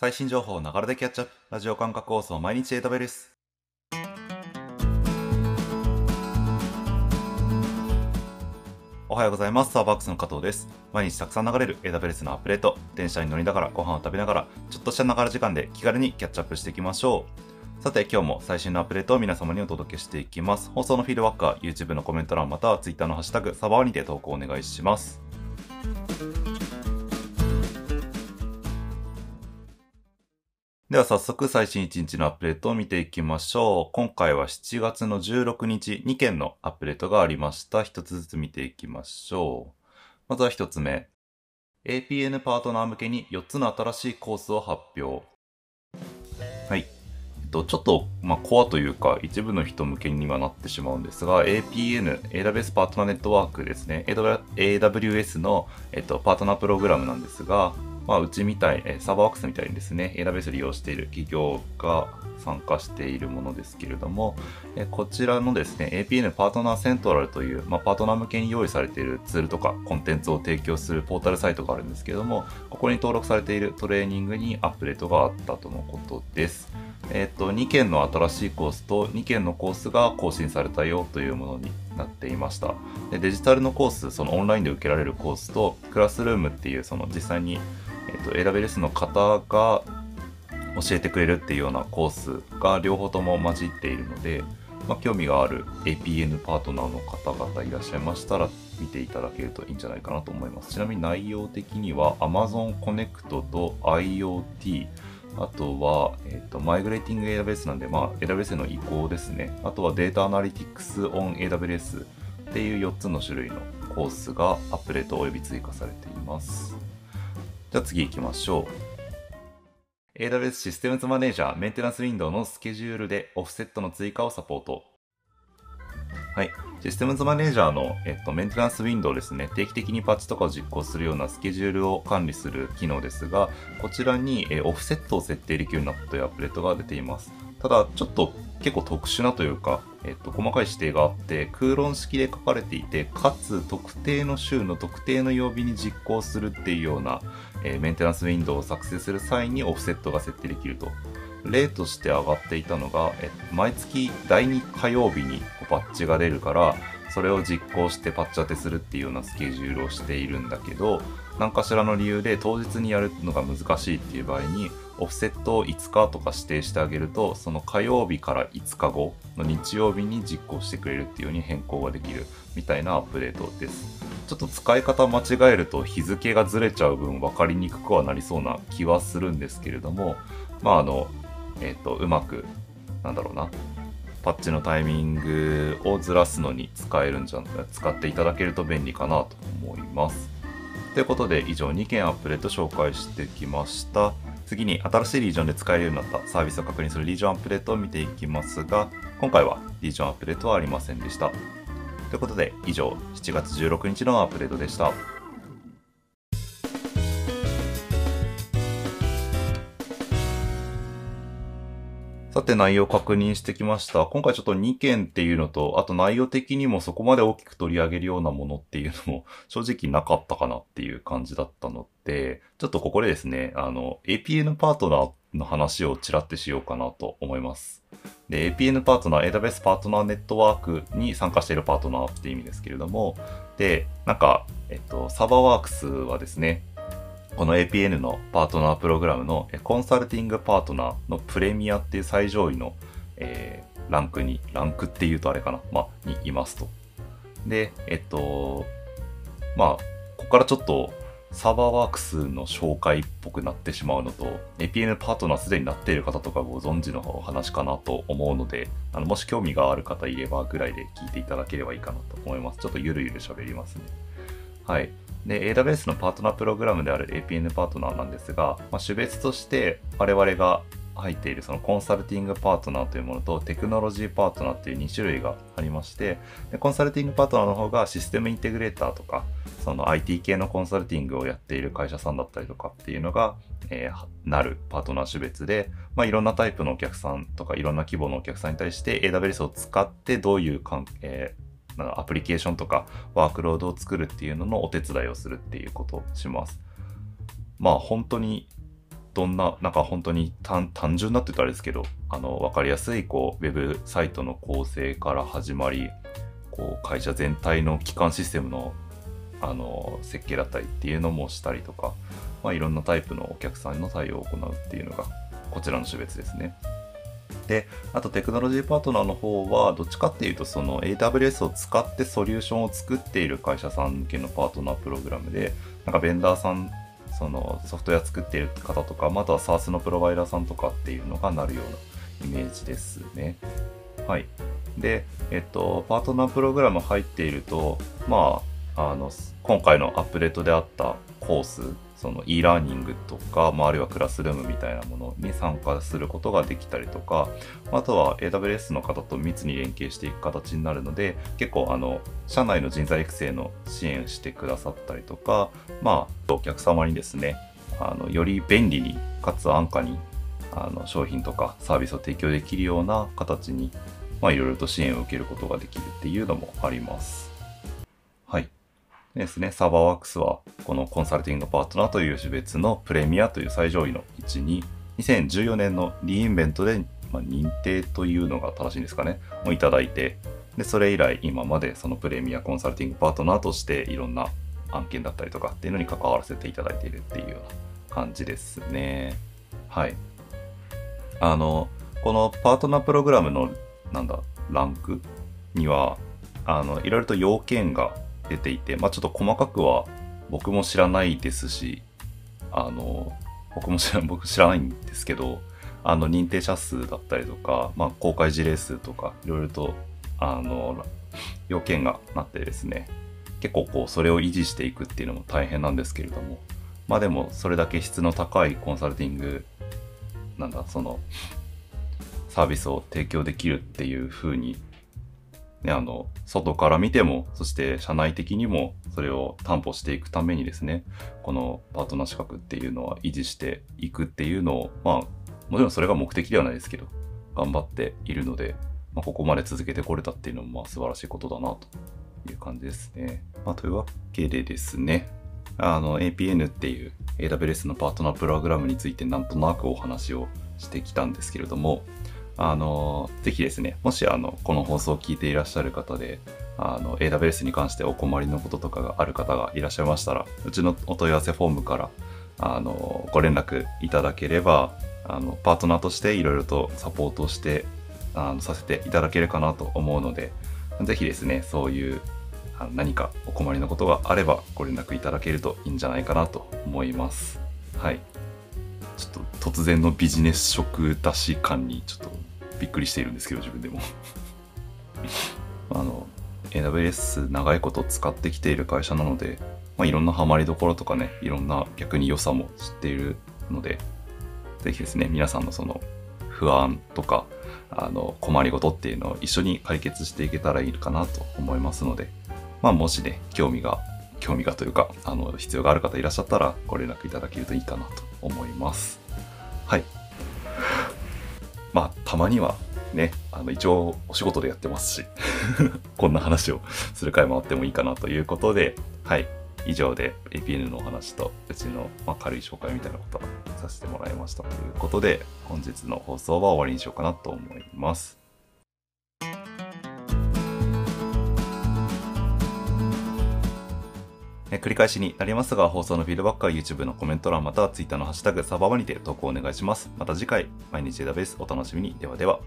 最新情報をながらでキャッチアップ。ラジオ感覚放送毎日 AW です。おはようございます。サーバークスの加藤です。毎日たくさん流れる AWS のアップデート。電車に乗りながらご飯を食べながら、ちょっとしたながら時間で気軽にキャッチアップしていきましょう。さて今日も最新のアップデートを皆様にお届けしていきます。放送のフィードバックは YouTube のコメント欄または Twitter のハッシュタグサバーにて投稿お願いします。では早速最新1日のアップデートを見ていきましょう。今回は7月の16日、2件のアップデートがありました。一つずつ見ていきましょう。まずは一つ目。APN パートナー向けに4つの新しいコースを発表。はい。と、ちょっと、まあ、コアというか、一部の人向けにはなってしまうんですが、APN、AWS パートナーネットワークですね。AWS の、えっと、パートナープログラムなんですが、まあ、うちみたい、サーバーワークスみたいにですね、AWS 利用している企業が参加しているものですけれども、こちらのですね、APN パートナーセントラルという、まあ、パートナー向けに用意されているツールとかコンテンツを提供するポータルサイトがあるんですけれども、ここに登録されているトレーニングにアップデートがあったとのことです。えっ、と、2件の新しいコースと2件のコースが更新されたよというものになっていました。でデジタルのコース、そのオンラインで受けられるコースと、クラスルームっていう、その実際にえっと、AWS の方が教えてくれるっていうようなコースが両方とも混じっているので、まあ、興味がある APN パートナーの方々いらっしゃいましたら見ていただけるといいんじゃないかなと思います。ちなみに内容的には Amazon Connect と IoT あとは、えっ、と、マイグレーティング AWS なんで、まあ、AWS の移行ですね。あとはデータアナリティクス on AWS っていう4つの種類のコースがアップデートおよび追加されています。じゃあ次行きましょう。AWS システムズマネージャーメンテナンスウィンドウのスケジュールでオフセットの追加をサポート。はい。システムズマネージャーの、えっと、メンテナンスウィンドウですね。定期的にパッチとかを実行するようなスケジュールを管理する機能ですが、こちらに、えオフセットを設定できるようになったというアップデートが出ています。ただ、ちょっと結構特殊なというか、えっと、細かい指定があって、空論式で書かれていて、かつ特定の週の特定の曜日に実行するっていうような、えーメンテナンスウィンドウを作成する際にオフセットが設定できると。例として上がっていたのが、え毎月第2火曜日にこうパッチが出るから、それを実行してパッチ当てするっていうようなスケジュールをしているんだけど、何かしらの理由で当日にやるのが難しいっていう場合に、オフセットを5日とか指定してあげると、その火曜日から5日後の日曜日に実行してくれるっていうように変更ができるみたいなアップデートです。ちょっと使い方間違えると日付がずれちゃう分分かりにくくはなりそうな気はするんですけれども、まああの、えっ、と、うまく、なんだろうな、パッチのタイミングをずらすのに使えるんじゃ使っていただけると便利かなと思います。ということで以上2件アップデート紹介してきました。次に新しいリージョンで使えるようになったサービスを確認するリージョンアップデートを見ていきますが、今回はリージョンアップデートはありませんでした。ということで以上7月16日のアップデートでした。さて内容確認してきました。今回ちょっと2件っていうのと、あと内容的にもそこまで大きく取り上げるようなものっていうのも 正直なかったかなっていう感じだったので、ちょっとここでですね、あの、APN パートナーの話をちらってしようかなと思います。で、APN パートナー、AWS パートナーネットワークに参加しているパートナーって意味ですけれども、で、なんか、えっと、サーバーワークスはですね、この APN のパートナープログラムのコンサルティングパートナーのプレミアっていう最上位の、えーランクに、ランクっていうとあれかな、まあ、にいますと。で、えっと、まあ、ここからちょっとサーバーワークスの紹介っぽくなってしまうのと、APN パートナーすでになっている方とかご存知のお話かなと思うので、あのもし興味がある方いればぐらいで聞いていただければいいかなと思います。ちょっとゆるゆる喋りますね。はい。で、AWS のパートナープログラムである APN パートナーなんですが、まあ、種別として我々が入っているそのコンサルティングパートナーというものとテクノロジーパートナーという2種類がありまして、でコンサルティングパートナーの方がシステムインテグレーターとか、その IT 系のコンサルティングをやっている会社さんだったりとかっていうのが、えーなるパートナー種別で、まあ、いろんなタイプのお客さんとかいろんな規模のお客さんに対して AWS を使ってどういう関係、なんかアプリケーションとかワークロードを作るっていうののお手伝いをするっていうことをします。まあ本当にどんな、なんか本当に単単純なって言ったらあれですけど、あの、わかりやすい、こう、ウェブサイトの構成から始まり、こう、会社全体の基幹システムの、あの、設計だったりっていうのもしたりとか、まあ、いろんなタイプのお客さんの対応を行うっていうのが、こちらの種別ですね。で、あとテクノロジーパートナーの方は、どっちかっていうと、その AWS を使ってソリューションを作っている会社さん向けのパートナープログラムで、なんかベンダーさん、そのソフトウェア作っている方とか、または SARS のプロバイダーさんとかっていうのがなるようなイメージですね。はい。で、えっと、パートナープログラム入っていると、まあ、あの、今回のアップデートであったコースその e ラーニングとか、まあ、あるいはクラスルームみたいなものに参加することができたりとか、あとは AWS の方と密に連携していく形になるので、結構あの、社内の人材育成の支援してくださったりとか、まあ、お客様にですね、あの、より便利に、かつ安価に、あの、商品とかサービスを提供できるような形に、まあ、いろいろと支援を受けることができるっていうのもあります。ですね、サーバーワークスはこのコンサルティングパートナーという種別のプレミアという最上位の位置に2014年のリインベントで、ま認定というのが正しいんですかね、をいただいて、で、それ以来今までそのプレミアコンサルティングパートナーとしていろんな案件だったりとかっていうのに関わらせていただいているっていうような感じですね。はい。あの、このパートナープログラムの、なんだ、ランクには、あの、いろいろと要件が出ていて、まあ、ちょっと細かくは僕も知らないですし、あの、僕も知ら 僕知らないんですけど、あの、認定者数だったりとか、まあ、公開事例数とか、いろいろと、あの、要件がなってですね、結構こう、それを維持していくっていうのも大変なんですけれども、まあでも、それだけ質の高いコンサルティング、なんだ、その、サービスを提供できるっていう風にね、あの、外から見ても、そして社内的にもそれを担保していくためにですね、このパートナー資格っていうのは維持していくっていうのを、まあ、もちろんそれが目的ではないですけど、頑張っているので、まあ、ここまで続けてこれたっていうのも、まあ、素晴らしいことだなという感じですね。まあ、というわけでですね、あの、APN っていう AWS のパートナープログラムについてなんとなくお話をしてきたんですけれども、あの、ぜひですね、もしあの、この放送を聞いていらっしゃる方で、あの、AWS に関してお困りのこととかがある方がいらっしゃいましたら、うちのお問い合わせフォームから、あの、ご連絡いただければ、あの、パートナーとしていろいろとサポートしてあのさせていただけるかなと思うので、ぜひですね、そういうあの何かお困りのことがあればご連絡いただけるといいんじゃないかなと思います。はい。ちょっと突然のビジネス食出し感にちょっとびっくりしているんですけど、自分でも あの、AWS 長いこと使ってきている会社なので、まあ、いろんなハマりどころとかね、いろんな逆に良さも知っているので、ぜひですね、皆さんのその不安とか、あの、困りごとっていうのを一緒に解決していけたらいいかなと思いますので、まあ、もしね、興味が、興味がというか、あの、必要がある方いらっしゃったらご連絡いただけるといいかなと思います。はい。まあ、たまにはね、あの、一応お仕事でやってますし こんな話をする回もあってもいいかなということで、はい。以上で APN のお話とうちの、ま、軽い紹介みたいなことをさせてもらいましたということで、本日の放送は終わりにしようかなと思います。え繰り返しになりますが、放送のフィードバックは YouTube のコメント欄または Twitter のハッシュタグサババにて投稿お願いします。また次回、毎日データベースお楽しみに。ではでは。